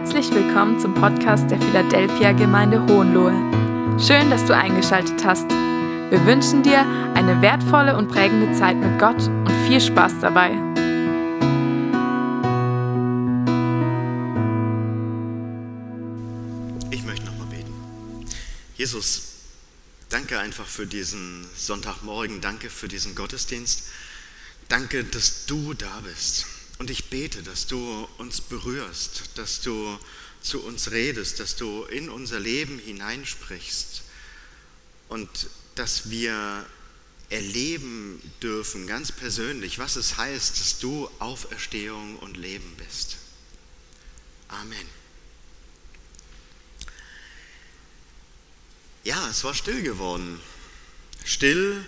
Herzlich willkommen zum Podcast der Philadelphia Gemeinde Hohenlohe. Schön, dass du eingeschaltet hast. Wir wünschen dir eine wertvolle und prägende Zeit mit Gott und viel Spaß dabei. Ich möchte nochmal beten. Jesus, danke einfach für diesen Sonntagmorgen, danke für diesen Gottesdienst. Danke, dass du da bist. Und ich bete, dass du uns berührst, dass du zu uns redest, dass du in unser Leben hineinsprichst und dass wir erleben dürfen, ganz persönlich, was es heißt, dass du Auferstehung und Leben bist. Amen. Ja, es war still geworden. Still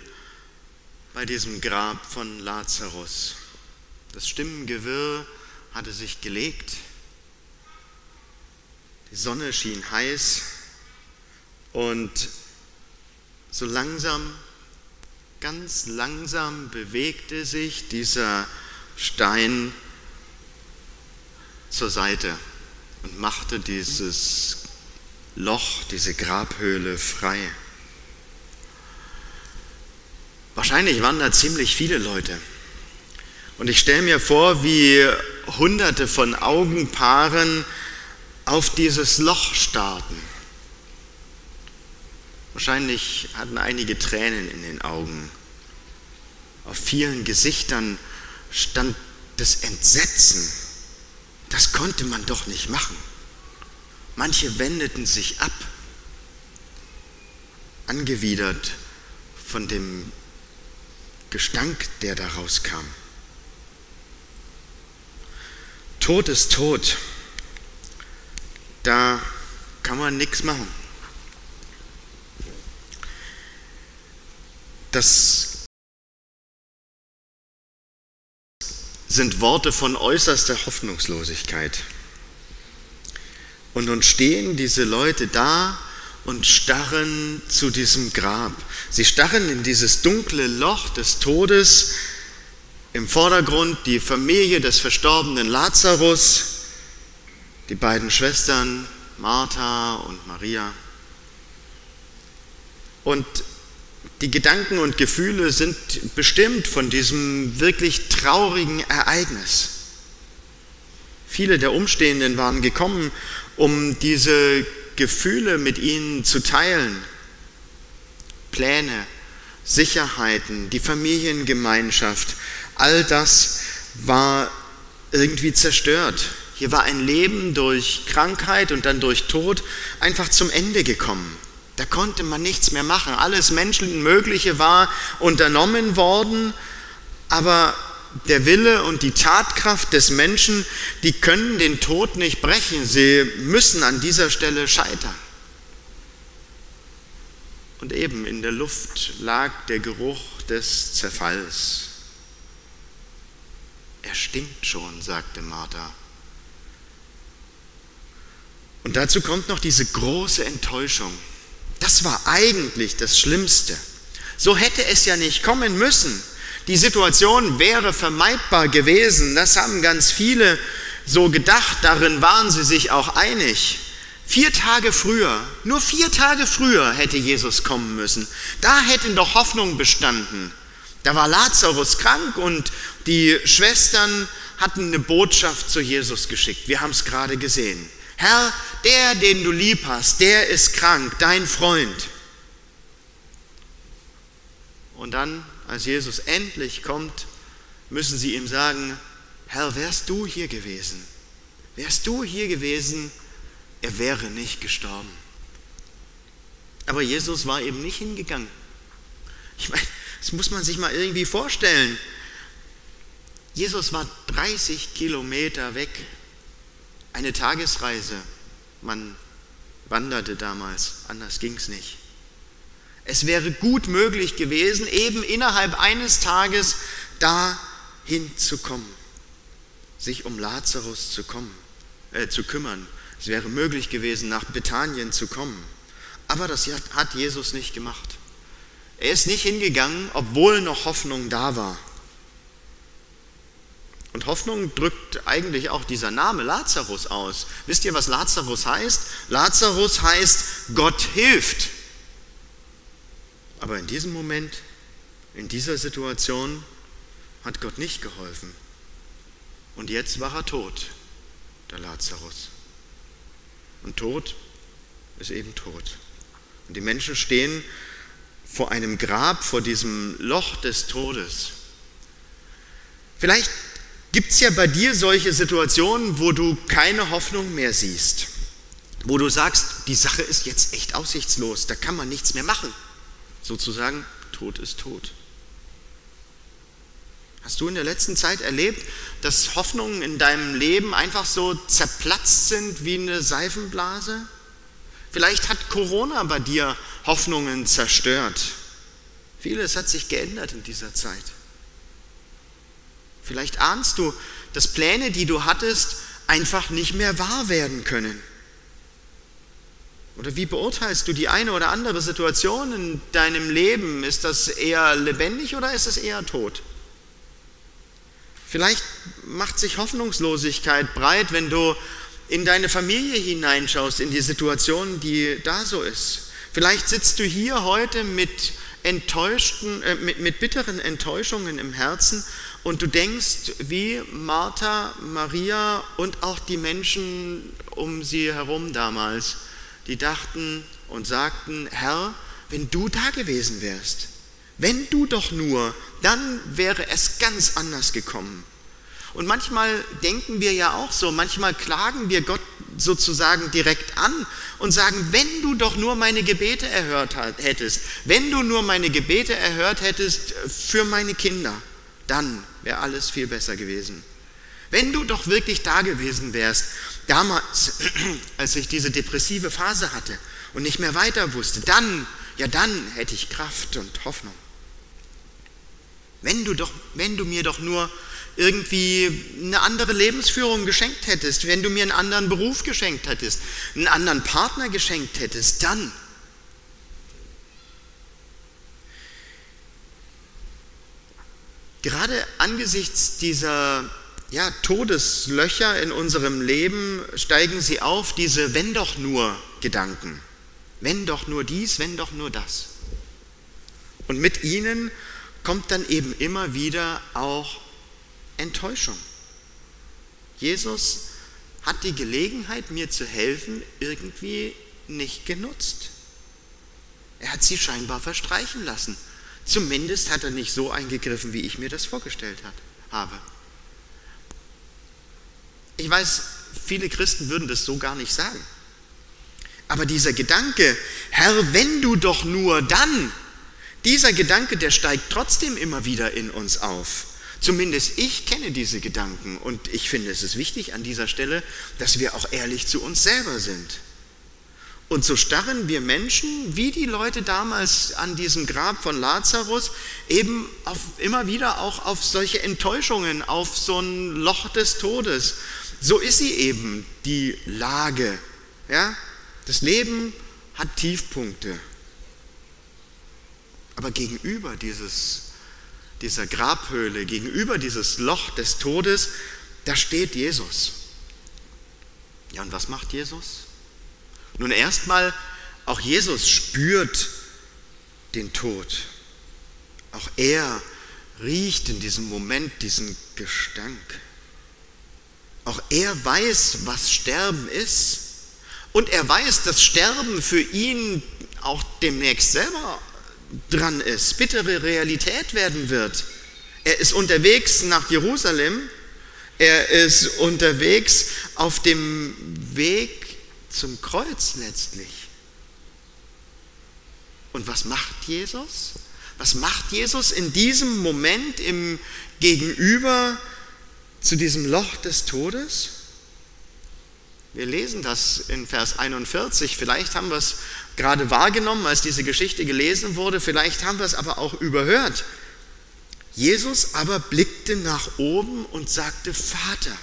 bei diesem Grab von Lazarus. Das Stimmengewirr hatte sich gelegt. Die Sonne schien heiß und so langsam, ganz langsam bewegte sich dieser Stein zur Seite und machte dieses Loch, diese Grabhöhle frei. Wahrscheinlich waren da ziemlich viele Leute. Und ich stelle mir vor, wie hunderte von Augenpaaren auf dieses Loch starrten. Wahrscheinlich hatten einige Tränen in den Augen. Auf vielen Gesichtern stand das Entsetzen. Das konnte man doch nicht machen. Manche wendeten sich ab, angewidert von dem Gestank, der daraus kam. Tod ist tot. Da kann man nichts machen. Das sind Worte von äußerster Hoffnungslosigkeit. Und nun stehen diese Leute da und starren zu diesem Grab. Sie starren in dieses dunkle Loch des Todes, im Vordergrund die Familie des verstorbenen Lazarus, die beiden Schwestern Martha und Maria. Und die Gedanken und Gefühle sind bestimmt von diesem wirklich traurigen Ereignis. Viele der Umstehenden waren gekommen, um diese Gefühle mit ihnen zu teilen. Pläne, Sicherheiten, die Familiengemeinschaft, all das war irgendwie zerstört. Hier war ein Leben durch Krankheit und dann durch Tod einfach zum Ende gekommen. Da konnte man nichts mehr machen. Alles Menschenmögliche war unternommen worden, aber der Wille und die Tatkraft des Menschen, die können den Tod nicht brechen. Sie müssen an dieser Stelle scheitern. Und eben in der Luft lag der Geruch des Zerfalls. Er stinkt schon, sagte Martha. Und dazu kommt noch diese große Enttäuschung. Das war eigentlich das Schlimmste. So hätte es ja nicht kommen müssen. Die Situation wäre vermeidbar gewesen. Das haben ganz viele so gedacht. Darin waren sie sich auch einig. Vier Tage früher, nur vier Tage früher hätte Jesus kommen müssen. Da hätten doch Hoffnung bestanden. Da war Lazarus krank und die Schwestern hatten eine Botschaft zu Jesus geschickt. Wir haben es gerade gesehen. Herr, der, den du lieb hast, der ist krank, dein Freund. Und dann, als Jesus endlich kommt, müssen sie ihm sagen, Herr, wärst du hier gewesen? Wärst du hier gewesen, er wäre nicht gestorben. Aber Jesus war eben nicht hingegangen. Ich meine, das muss man sich mal irgendwie vorstellen. Jesus war 30 Kilometer weg, eine Tagesreise. Man wanderte damals, anders ging es nicht. Es wäre gut möglich gewesen, eben innerhalb eines Tages dahin zu kommen, sich um Lazarus zu, kommen, äh, zu kümmern. Es wäre möglich gewesen, nach Bethanien zu kommen. Aber das hat Jesus nicht gemacht. Er ist nicht hingegangen, obwohl noch Hoffnung da war. Und Hoffnung drückt eigentlich auch dieser Name Lazarus aus. Wisst ihr, was Lazarus heißt? Lazarus heißt, Gott hilft. Aber in diesem Moment, in dieser Situation hat Gott nicht geholfen. Und jetzt war er tot, der Lazarus. Und Tod ist eben tot. Und die Menschen stehen vor einem Grab, vor diesem Loch des Todes. Vielleicht gibt es ja bei dir solche Situationen, wo du keine Hoffnung mehr siehst, wo du sagst, die Sache ist jetzt echt aussichtslos, da kann man nichts mehr machen. Sozusagen, Tod ist tot. Hast du in der letzten Zeit erlebt, dass Hoffnungen in deinem Leben einfach so zerplatzt sind wie eine Seifenblase? Vielleicht hat Corona bei dir Hoffnungen zerstört. Vieles hat sich geändert in dieser Zeit. Vielleicht ahnst du, dass Pläne, die du hattest, einfach nicht mehr wahr werden können. Oder wie beurteilst du die eine oder andere Situation in deinem Leben? Ist das eher lebendig oder ist es eher tot? Vielleicht macht sich Hoffnungslosigkeit breit, wenn du in deine Familie hineinschaust, in die Situation, die da so ist. Vielleicht sitzt du hier heute mit enttäuschten, äh, mit, mit bitteren Enttäuschungen im Herzen und du denkst wie Martha, Maria und auch die Menschen um sie herum damals, die dachten und sagten, Herr, wenn du da gewesen wärst, wenn du doch nur, dann wäre es ganz anders gekommen. Und manchmal denken wir ja auch so, manchmal klagen wir Gott sozusagen direkt an und sagen, wenn du doch nur meine Gebete erhört hättest, wenn du nur meine Gebete erhört hättest für meine Kinder, dann wäre alles viel besser gewesen. Wenn du doch wirklich da gewesen wärst, damals, als ich diese depressive Phase hatte und nicht mehr weiter wusste, dann, ja dann hätte ich Kraft und Hoffnung. Wenn du, doch, wenn du mir doch nur irgendwie eine andere Lebensführung geschenkt hättest, wenn du mir einen anderen Beruf geschenkt hättest, einen anderen Partner geschenkt hättest, dann. Gerade angesichts dieser ja, Todeslöcher in unserem Leben steigen sie auf, diese wenn doch nur Gedanken. Wenn doch nur dies, wenn doch nur das. Und mit ihnen kommt dann eben immer wieder auch Enttäuschung. Jesus hat die Gelegenheit, mir zu helfen, irgendwie nicht genutzt. Er hat sie scheinbar verstreichen lassen. Zumindest hat er nicht so eingegriffen, wie ich mir das vorgestellt habe. Ich weiß, viele Christen würden das so gar nicht sagen. Aber dieser Gedanke, Herr, wenn du doch nur dann, dieser Gedanke, der steigt trotzdem immer wieder in uns auf. Zumindest ich kenne diese Gedanken und ich finde es ist wichtig an dieser Stelle, dass wir auch ehrlich zu uns selber sind. Und so starren wir Menschen, wie die Leute damals an diesem Grab von Lazarus, eben auf, immer wieder auch auf solche Enttäuschungen, auf so ein Loch des Todes. So ist sie eben, die Lage. Ja? Das Leben hat Tiefpunkte. Aber gegenüber dieses, dieser Grabhöhle, gegenüber dieses Loch des Todes, da steht Jesus. Ja, und was macht Jesus? Nun erstmal, auch Jesus spürt den Tod. Auch er riecht in diesem Moment diesen Gestank. Auch er weiß, was Sterben ist. Und er weiß, dass Sterben für ihn auch demnächst selber dran ist, bittere Realität werden wird. Er ist unterwegs nach Jerusalem. Er ist unterwegs auf dem Weg zum Kreuz letztlich. Und was macht Jesus? Was macht Jesus in diesem Moment im Gegenüber zu diesem Loch des Todes? Wir lesen das in Vers 41. Vielleicht haben wir es gerade wahrgenommen, als diese Geschichte gelesen wurde. Vielleicht haben wir es aber auch überhört. Jesus aber blickte nach oben und sagte, Vater,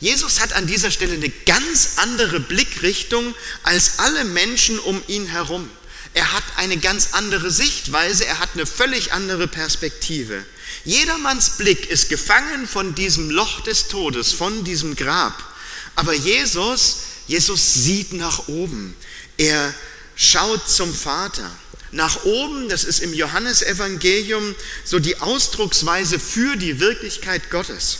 Jesus hat an dieser Stelle eine ganz andere Blickrichtung als alle Menschen um ihn herum. Er hat eine ganz andere Sichtweise, er hat eine völlig andere Perspektive. Jedermanns Blick ist gefangen von diesem Loch des Todes, von diesem Grab. Aber Jesus, Jesus sieht nach oben. Er schaut zum Vater. Nach oben, das ist im Johannesevangelium so die Ausdrucksweise für die Wirklichkeit Gottes.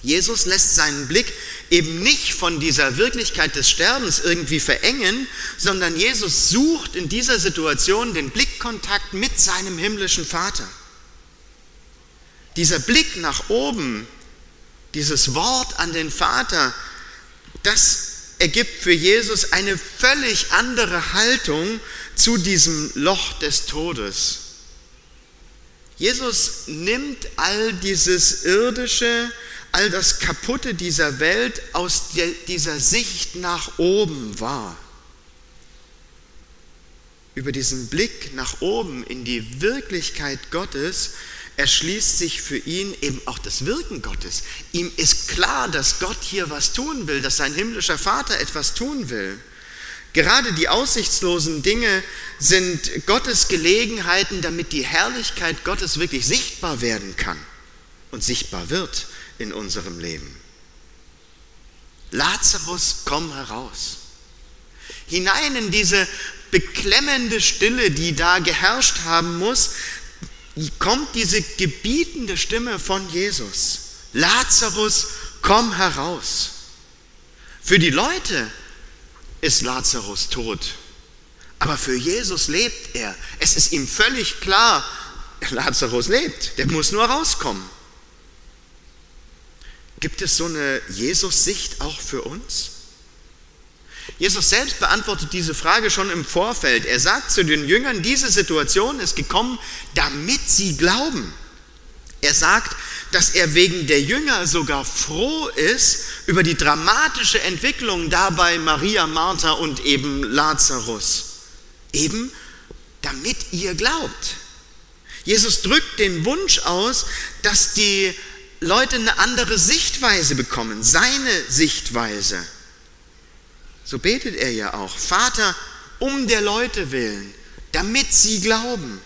Jesus lässt seinen Blick eben nicht von dieser Wirklichkeit des Sterbens irgendwie verengen, sondern Jesus sucht in dieser Situation den Blickkontakt mit seinem himmlischen Vater. Dieser Blick nach oben, dieses Wort an den Vater, das ergibt für Jesus eine völlig andere Haltung zu diesem Loch des Todes. Jesus nimmt all dieses irdische, all das Kaputte dieser Welt aus dieser Sicht nach oben wahr. Über diesen Blick nach oben in die Wirklichkeit Gottes erschließt sich für ihn eben auch das Wirken Gottes. Ihm ist klar, dass Gott hier was tun will, dass sein himmlischer Vater etwas tun will. Gerade die aussichtslosen Dinge sind Gottes Gelegenheiten, damit die Herrlichkeit Gottes wirklich sichtbar werden kann und sichtbar wird in unserem Leben. Lazarus, komm heraus. Hinein in diese beklemmende Stille, die da geherrscht haben muss, kommt diese gebietende Stimme von Jesus. Lazarus, komm heraus. Für die Leute ist Lazarus tot, aber für Jesus lebt er. Es ist ihm völlig klar, Lazarus lebt, der muss nur rauskommen. Gibt es so eine Jesus-Sicht auch für uns? Jesus selbst beantwortet diese Frage schon im Vorfeld. Er sagt zu den Jüngern, diese Situation ist gekommen, damit sie glauben. Er sagt, dass er wegen der Jünger sogar froh ist über die dramatische Entwicklung dabei Maria, Martha und eben Lazarus. Eben damit ihr glaubt. Jesus drückt den Wunsch aus, dass die Leute eine andere Sichtweise bekommen, seine Sichtweise. So betet er ja auch, Vater, um der Leute willen, damit sie glauben.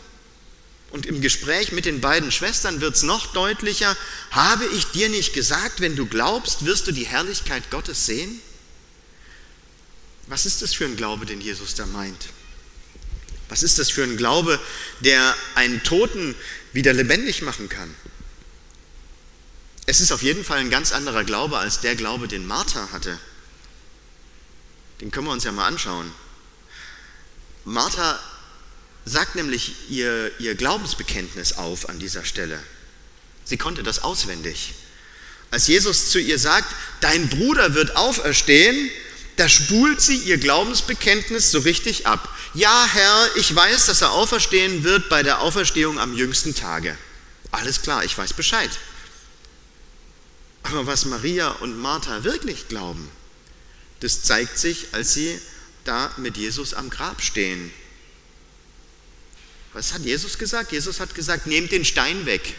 Und im Gespräch mit den beiden Schwestern wird es noch deutlicher, habe ich dir nicht gesagt, wenn du glaubst, wirst du die Herrlichkeit Gottes sehen? Was ist das für ein Glaube, den Jesus da meint? Was ist das für ein Glaube, der einen Toten wieder lebendig machen kann? Es ist auf jeden Fall ein ganz anderer Glaube als der Glaube, den Martha hatte. Den können wir uns ja mal anschauen. Martha sagt nämlich ihr, ihr Glaubensbekenntnis auf an dieser Stelle. Sie konnte das auswendig. Als Jesus zu ihr sagt, dein Bruder wird auferstehen, da spult sie ihr Glaubensbekenntnis so richtig ab. Ja, Herr, ich weiß, dass er auferstehen wird bei der Auferstehung am jüngsten Tage. Alles klar, ich weiß Bescheid. Aber was Maria und Martha wirklich glauben, das zeigt sich, als sie da mit Jesus am Grab stehen. Was hat Jesus gesagt? Jesus hat gesagt, nehmt den Stein weg.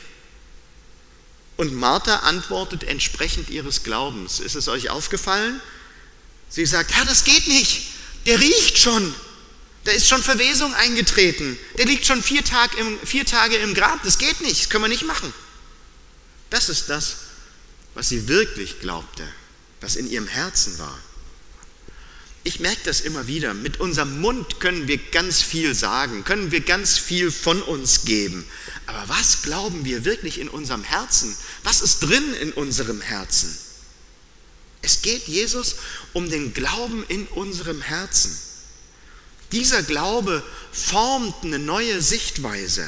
Und Martha antwortet entsprechend ihres Glaubens. Ist es euch aufgefallen? Sie sagt, Herr, das geht nicht. Der riecht schon. Da ist schon Verwesung eingetreten. Der liegt schon vier, Tag im, vier Tage im Grab. Das geht nicht. Das können wir nicht machen. Das ist das, was sie wirklich glaubte, was in ihrem Herzen war. Ich merke das immer wieder. Mit unserem Mund können wir ganz viel sagen, können wir ganz viel von uns geben. Aber was glauben wir wirklich in unserem Herzen? Was ist drin in unserem Herzen? Es geht Jesus um den Glauben in unserem Herzen. Dieser Glaube formt eine neue Sichtweise.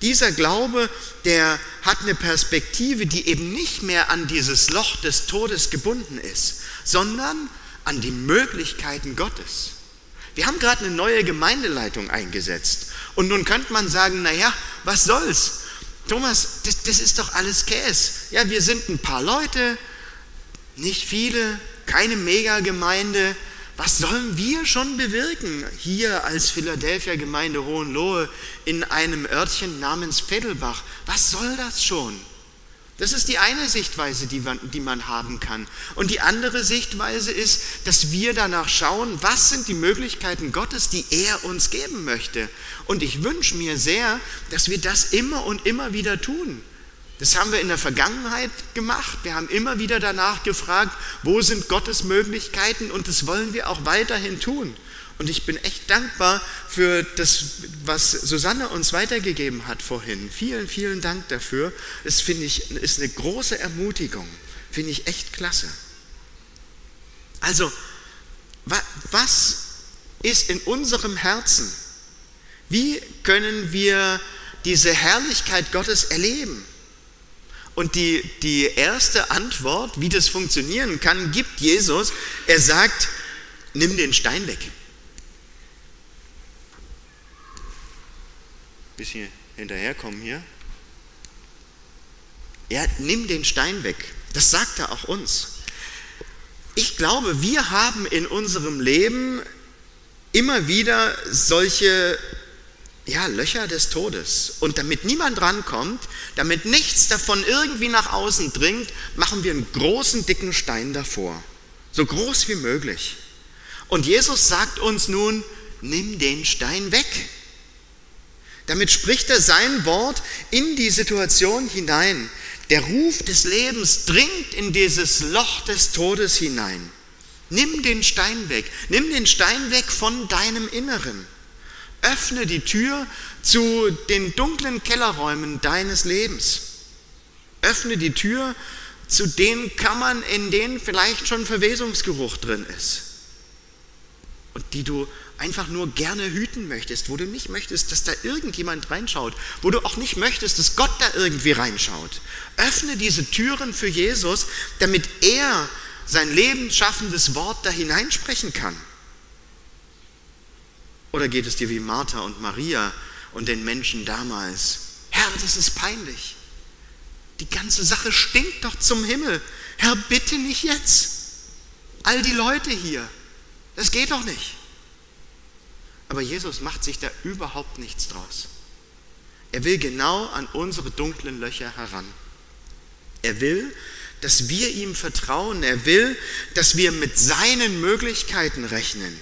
Dieser Glaube, der hat eine Perspektive, die eben nicht mehr an dieses Loch des Todes gebunden ist, sondern an die Möglichkeiten Gottes. Wir haben gerade eine neue Gemeindeleitung eingesetzt. Und nun könnte man sagen, naja, was soll's? Thomas, das, das ist doch alles Käse. Ja, wir sind ein paar Leute, nicht viele, keine Megagemeinde. Was sollen wir schon bewirken hier als Philadelphia Gemeinde Hohenlohe in einem Örtchen namens Feddelbach? Was soll das schon? Das ist die eine Sichtweise, die man, die man haben kann. Und die andere Sichtweise ist, dass wir danach schauen, was sind die Möglichkeiten Gottes, die er uns geben möchte. Und ich wünsche mir sehr, dass wir das immer und immer wieder tun. Das haben wir in der Vergangenheit gemacht. Wir haben immer wieder danach gefragt, wo sind Gottes Möglichkeiten und das wollen wir auch weiterhin tun. Und ich bin echt dankbar für das, was Susanne uns weitergegeben hat vorhin. Vielen, vielen Dank dafür. Das finde ich, ist eine große Ermutigung. Finde ich echt klasse. Also, was ist in unserem Herzen? Wie können wir diese Herrlichkeit Gottes erleben? Und die, die erste Antwort, wie das funktionieren kann, gibt Jesus. Er sagt, nimm den Stein weg. Bisschen hinterherkommen hier. Er nimm den Stein weg. Das sagt er auch uns. Ich glaube, wir haben in unserem Leben immer wieder solche ja, Löcher des Todes. Und damit niemand drankommt, damit nichts davon irgendwie nach außen dringt, machen wir einen großen, dicken Stein davor. So groß wie möglich. Und Jesus sagt uns nun, nimm den Stein weg. Damit spricht er sein Wort in die Situation hinein. Der Ruf des Lebens dringt in dieses Loch des Todes hinein. Nimm den Stein weg. Nimm den Stein weg von deinem Inneren. Öffne die Tür zu den dunklen Kellerräumen deines Lebens. Öffne die Tür zu den Kammern, in denen vielleicht schon Verwesungsgeruch drin ist. Und die du einfach nur gerne hüten möchtest, wo du nicht möchtest, dass da irgendjemand reinschaut, wo du auch nicht möchtest, dass Gott da irgendwie reinschaut. Öffne diese Türen für Jesus, damit er sein lebensschaffendes Wort da hineinsprechen kann. Oder geht es dir wie Martha und Maria und den Menschen damals? Herr, das ist peinlich. Die ganze Sache stinkt doch zum Himmel. Herr, bitte nicht jetzt. All die Leute hier. Das geht doch nicht. Aber Jesus macht sich da überhaupt nichts draus. Er will genau an unsere dunklen Löcher heran. Er will, dass wir ihm vertrauen. Er will, dass wir mit seinen Möglichkeiten rechnen.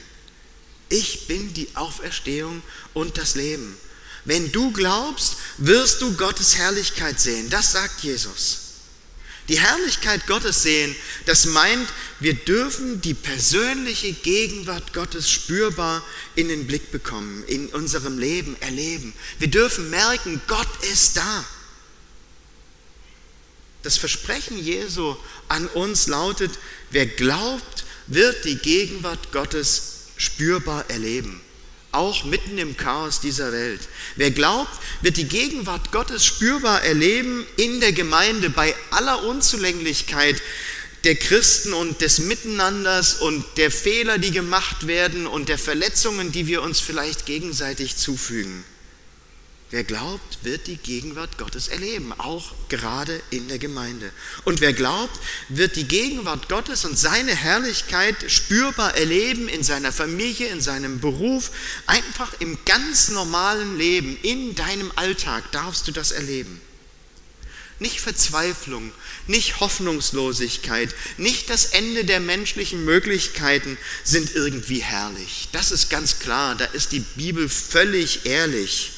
Ich bin die Auferstehung und das Leben. Wenn du glaubst, wirst du Gottes Herrlichkeit sehen. Das sagt Jesus. Die Herrlichkeit Gottes sehen, das meint, wir dürfen die persönliche Gegenwart Gottes spürbar in den Blick bekommen, in unserem Leben erleben. Wir dürfen merken, Gott ist da. Das Versprechen Jesu an uns lautet, wer glaubt, wird die Gegenwart Gottes spürbar erleben, auch mitten im Chaos dieser Welt. Wer glaubt, wird die Gegenwart Gottes spürbar erleben in der Gemeinde bei aller Unzulänglichkeit der Christen und des Miteinanders und der Fehler, die gemacht werden und der Verletzungen, die wir uns vielleicht gegenseitig zufügen. Wer glaubt, wird die Gegenwart Gottes erleben, auch gerade in der Gemeinde. Und wer glaubt, wird die Gegenwart Gottes und seine Herrlichkeit spürbar erleben in seiner Familie, in seinem Beruf, einfach im ganz normalen Leben, in deinem Alltag darfst du das erleben. Nicht Verzweiflung, nicht Hoffnungslosigkeit, nicht das Ende der menschlichen Möglichkeiten sind irgendwie herrlich. Das ist ganz klar, da ist die Bibel völlig ehrlich.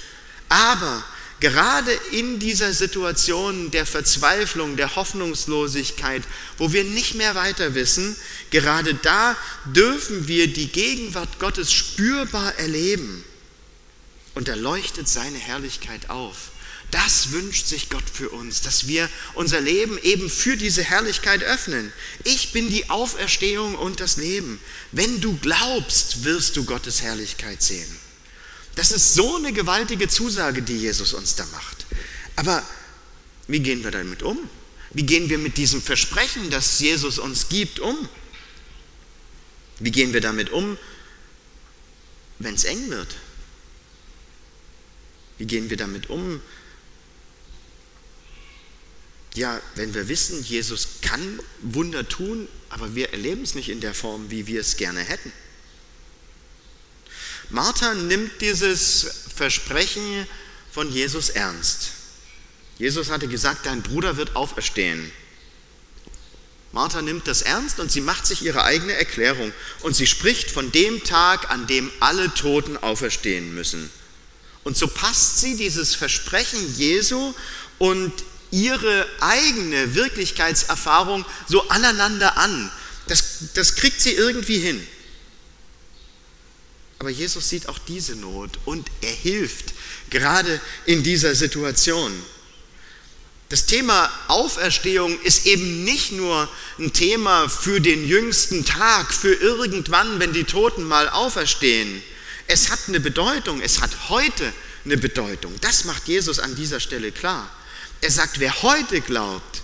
Aber gerade in dieser Situation der Verzweiflung, der Hoffnungslosigkeit, wo wir nicht mehr weiter wissen, gerade da dürfen wir die Gegenwart Gottes spürbar erleben. Und da leuchtet seine Herrlichkeit auf. Das wünscht sich Gott für uns, dass wir unser Leben eben für diese Herrlichkeit öffnen. Ich bin die Auferstehung und das Leben. Wenn du glaubst, wirst du Gottes Herrlichkeit sehen. Das ist so eine gewaltige Zusage, die Jesus uns da macht. Aber wie gehen wir damit um? Wie gehen wir mit diesem Versprechen, das Jesus uns gibt, um? Wie gehen wir damit um, wenn es eng wird? Wie gehen wir damit um? Ja, wenn wir wissen, Jesus kann Wunder tun, aber wir erleben es nicht in der Form, wie wir es gerne hätten. Martha nimmt dieses Versprechen von Jesus ernst. Jesus hatte gesagt, dein Bruder wird auferstehen. Martha nimmt das ernst und sie macht sich ihre eigene Erklärung und sie spricht von dem Tag, an dem alle Toten auferstehen müssen. Und so passt sie dieses Versprechen Jesu und ihre eigene Wirklichkeitserfahrung so aneinander an. Das, das kriegt sie irgendwie hin. Aber Jesus sieht auch diese Not und er hilft gerade in dieser Situation. Das Thema Auferstehung ist eben nicht nur ein Thema für den jüngsten Tag, für irgendwann, wenn die Toten mal auferstehen. Es hat eine Bedeutung, es hat heute eine Bedeutung. Das macht Jesus an dieser Stelle klar. Er sagt, wer heute glaubt,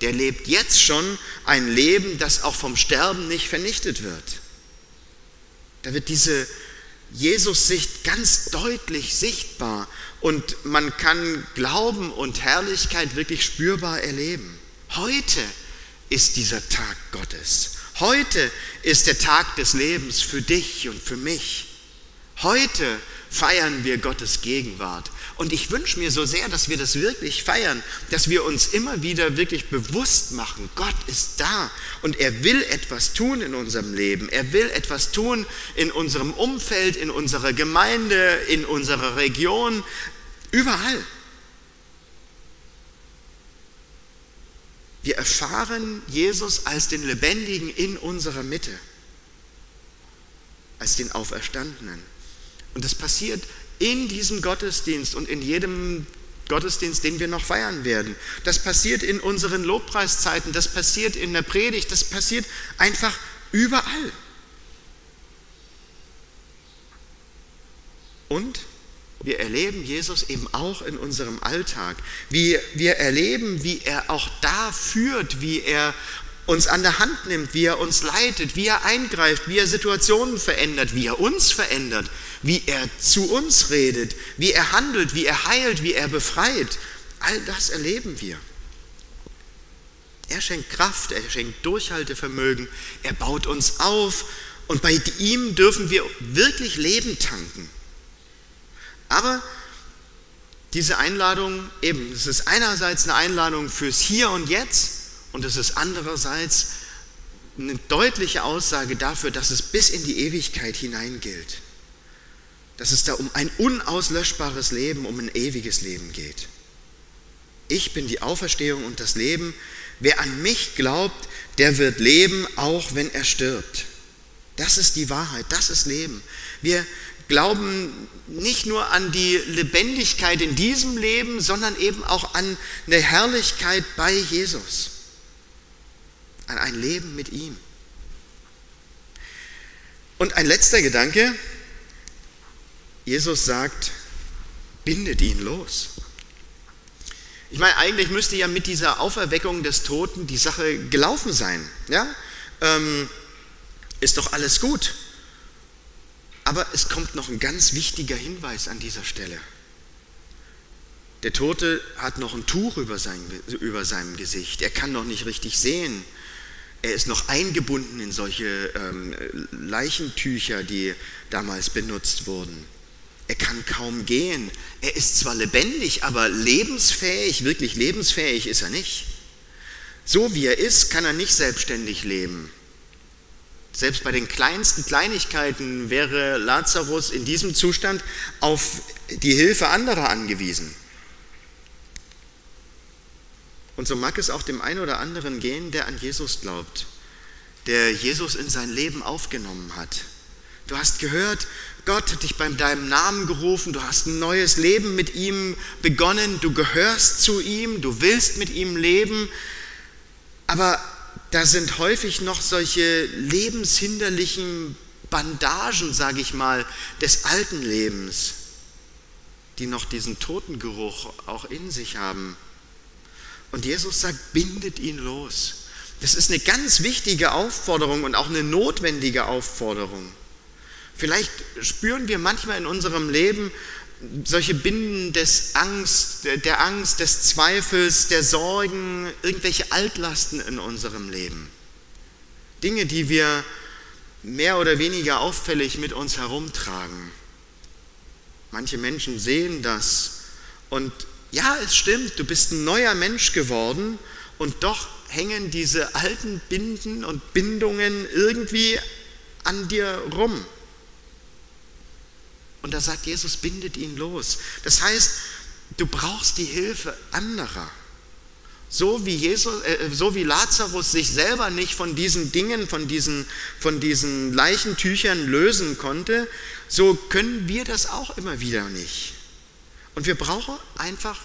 der lebt jetzt schon ein Leben, das auch vom Sterben nicht vernichtet wird. Da wird diese Jesus-Sicht ganz deutlich sichtbar und man kann Glauben und Herrlichkeit wirklich spürbar erleben. Heute ist dieser Tag Gottes. Heute ist der Tag des Lebens für dich und für mich. Heute feiern wir Gottes Gegenwart. Und ich wünsche mir so sehr, dass wir das wirklich feiern, dass wir uns immer wieder wirklich bewusst machen, Gott ist da und er will etwas tun in unserem Leben. Er will etwas tun in unserem Umfeld, in unserer Gemeinde, in unserer Region, überall. Wir erfahren Jesus als den Lebendigen in unserer Mitte, als den Auferstandenen. Und das passiert in diesem Gottesdienst und in jedem Gottesdienst, den wir noch feiern werden. Das passiert in unseren Lobpreiszeiten, das passiert in der Predigt, das passiert einfach überall. Und wir erleben Jesus eben auch in unserem Alltag. Wir, wir erleben, wie er auch da führt, wie er uns an der Hand nimmt, wie er uns leitet, wie er eingreift, wie er Situationen verändert, wie er uns verändert, wie er zu uns redet, wie er handelt, wie er heilt, wie er befreit. All das erleben wir. Er schenkt Kraft, er schenkt Durchhaltevermögen, er baut uns auf und bei ihm dürfen wir wirklich Leben tanken. Aber diese Einladung, eben, es ist einerseits eine Einladung fürs Hier und Jetzt, und es ist andererseits eine deutliche Aussage dafür, dass es bis in die Ewigkeit hinein gilt. Dass es da um ein unauslöschbares Leben, um ein ewiges Leben geht. Ich bin die Auferstehung und das Leben. Wer an mich glaubt, der wird leben, auch wenn er stirbt. Das ist die Wahrheit, das ist Leben. Wir glauben nicht nur an die Lebendigkeit in diesem Leben, sondern eben auch an eine Herrlichkeit bei Jesus an ein Leben mit ihm. Und ein letzter Gedanke. Jesus sagt, bindet ihn los. Ich meine, eigentlich müsste ja mit dieser Auferweckung des Toten die Sache gelaufen sein. Ja? Ähm, ist doch alles gut. Aber es kommt noch ein ganz wichtiger Hinweis an dieser Stelle. Der Tote hat noch ein Tuch über, sein, über seinem Gesicht. Er kann noch nicht richtig sehen. Er ist noch eingebunden in solche ähm, Leichentücher, die damals benutzt wurden. Er kann kaum gehen. Er ist zwar lebendig, aber lebensfähig, wirklich lebensfähig ist er nicht. So wie er ist, kann er nicht selbstständig leben. Selbst bei den kleinsten Kleinigkeiten wäre Lazarus in diesem Zustand auf die Hilfe anderer angewiesen. Und so mag es auch dem einen oder anderen gehen, der an Jesus glaubt, der Jesus in sein Leben aufgenommen hat. Du hast gehört, Gott hat dich bei deinem Namen gerufen, du hast ein neues Leben mit ihm begonnen, du gehörst zu ihm, du willst mit ihm leben, aber da sind häufig noch solche lebenshinderlichen Bandagen, sage ich mal, des alten Lebens, die noch diesen Totengeruch auch in sich haben. Und Jesus sagt, bindet ihn los. Das ist eine ganz wichtige Aufforderung und auch eine notwendige Aufforderung. Vielleicht spüren wir manchmal in unserem Leben solche Binden des Angst, der Angst, des Zweifels, der Sorgen, irgendwelche Altlasten in unserem Leben. Dinge, die wir mehr oder weniger auffällig mit uns herumtragen. Manche Menschen sehen das und Ja, es stimmt, du bist ein neuer Mensch geworden und doch hängen diese alten Binden und Bindungen irgendwie an dir rum. Und da sagt Jesus, bindet ihn los. Das heißt, du brauchst die Hilfe anderer. So wie, Jesus, äh, so wie Lazarus sich selber nicht von diesen Dingen, von diesen, von diesen Leichentüchern lösen konnte, so können wir das auch immer wieder nicht. Und wir brauchen einfach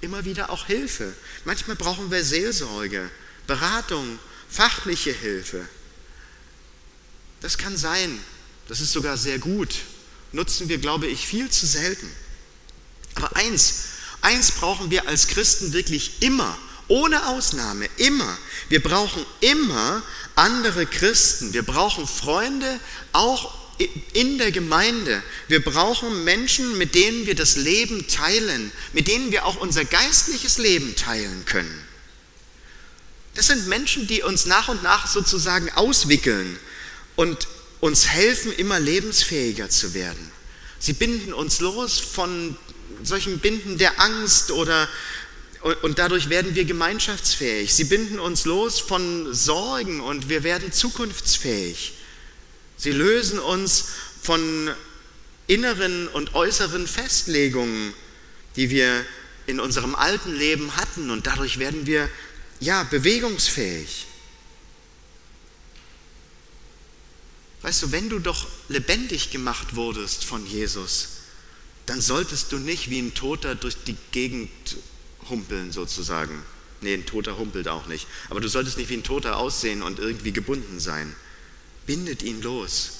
immer wieder auch Hilfe. Manchmal brauchen wir Seelsorge, Beratung, fachliche Hilfe. Das kann sein. Das ist sogar sehr gut. Nutzen wir, glaube ich, viel zu selten. Aber eins, eins brauchen wir als Christen wirklich immer, ohne Ausnahme, immer. Wir brauchen immer andere Christen. Wir brauchen Freunde, auch in der Gemeinde. Wir brauchen Menschen, mit denen wir das Leben teilen, mit denen wir auch unser geistliches Leben teilen können. Das sind Menschen, die uns nach und nach sozusagen auswickeln und uns helfen, immer lebensfähiger zu werden. Sie binden uns los von solchen Binden der Angst oder und dadurch werden wir gemeinschaftsfähig. Sie binden uns los von Sorgen und wir werden zukunftsfähig. Sie lösen uns von inneren und äußeren Festlegungen, die wir in unserem alten Leben hatten und dadurch werden wir ja bewegungsfähig. Weißt du, wenn du doch lebendig gemacht wurdest von Jesus, dann solltest du nicht wie ein Toter durch die Gegend humpeln sozusagen. Nee, ein Toter humpelt auch nicht. Aber du solltest nicht wie ein Toter aussehen und irgendwie gebunden sein. Bindet ihn los.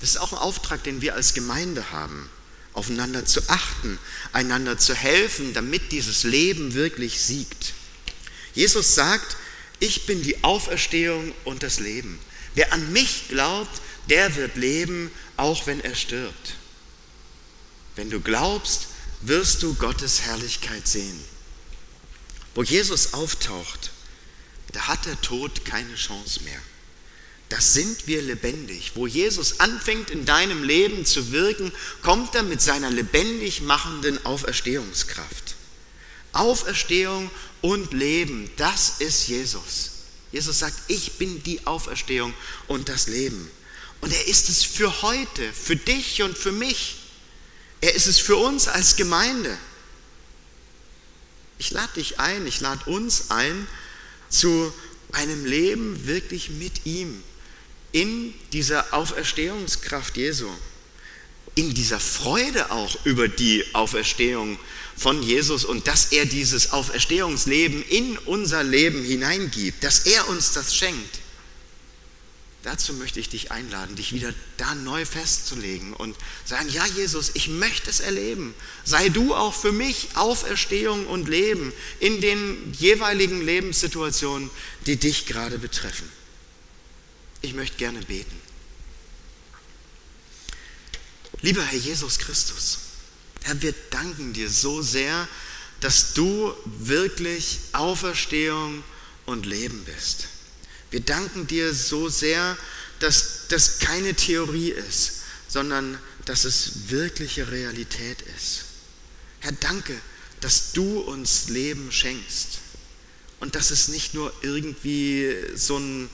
Das ist auch ein Auftrag, den wir als Gemeinde haben, aufeinander zu achten, einander zu helfen, damit dieses Leben wirklich siegt. Jesus sagt, ich bin die Auferstehung und das Leben. Wer an mich glaubt, der wird leben, auch wenn er stirbt. Wenn du glaubst, wirst du Gottes Herrlichkeit sehen. Wo Jesus auftaucht, da hat der Tod keine Chance mehr. Da sind wir lebendig. Wo Jesus anfängt in deinem Leben zu wirken, kommt er mit seiner lebendig machenden Auferstehungskraft. Auferstehung und Leben, das ist Jesus. Jesus sagt, ich bin die Auferstehung und das Leben. Und er ist es für heute, für dich und für mich. Er ist es für uns als Gemeinde. Ich lade dich ein, ich lade uns ein zu einem Leben wirklich mit ihm, in dieser Auferstehungskraft Jesu, in dieser Freude auch über die Auferstehung von Jesus und dass er dieses Auferstehungsleben in unser Leben hineingibt, dass er uns das schenkt. Dazu möchte ich dich einladen, dich wieder da neu festzulegen und sagen, ja Jesus, ich möchte es erleben. Sei du auch für mich Auferstehung und Leben in den jeweiligen Lebenssituationen, die dich gerade betreffen. Ich möchte gerne beten. Lieber Herr Jesus Christus, Herr, wir danken dir so sehr, dass du wirklich Auferstehung und Leben bist. Wir danken dir so sehr, dass das keine Theorie ist, sondern dass es wirkliche Realität ist. Herr, danke, dass du uns Leben schenkst und dass es nicht nur irgendwie so ein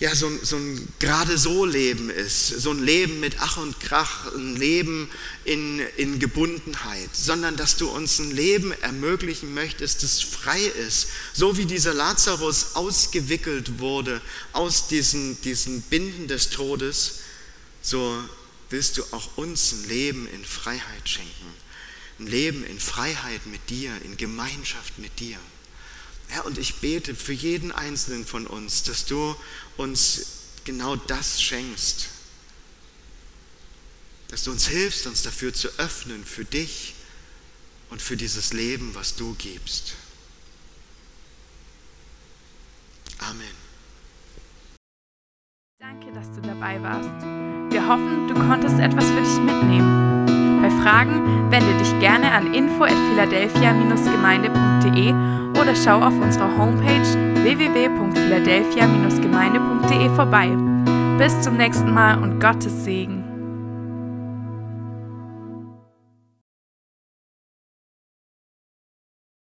ja, so, so ein gerade so Leben ist, so ein Leben mit Ach und Krach, ein Leben in, in Gebundenheit, sondern dass du uns ein Leben ermöglichen möchtest, das frei ist, so wie dieser Lazarus ausgewickelt wurde aus diesen, diesen Binden des Todes, so willst du auch uns ein Leben in Freiheit schenken, ein Leben in Freiheit mit dir, in Gemeinschaft mit dir. Herr, und ich bete für jeden Einzelnen von uns, dass du uns genau das schenkst. Dass du uns hilfst, uns dafür zu öffnen, für dich und für dieses Leben, was du gibst. Amen. Danke, dass du dabei warst. Wir hoffen, du konntest etwas für dich mitnehmen. Bei Fragen wende dich gerne an info at philadelphia-gemeinde.de oder schau auf unserer Homepage www.philadelphia-gemeinde.de vorbei. Bis zum nächsten Mal und Gottes Segen.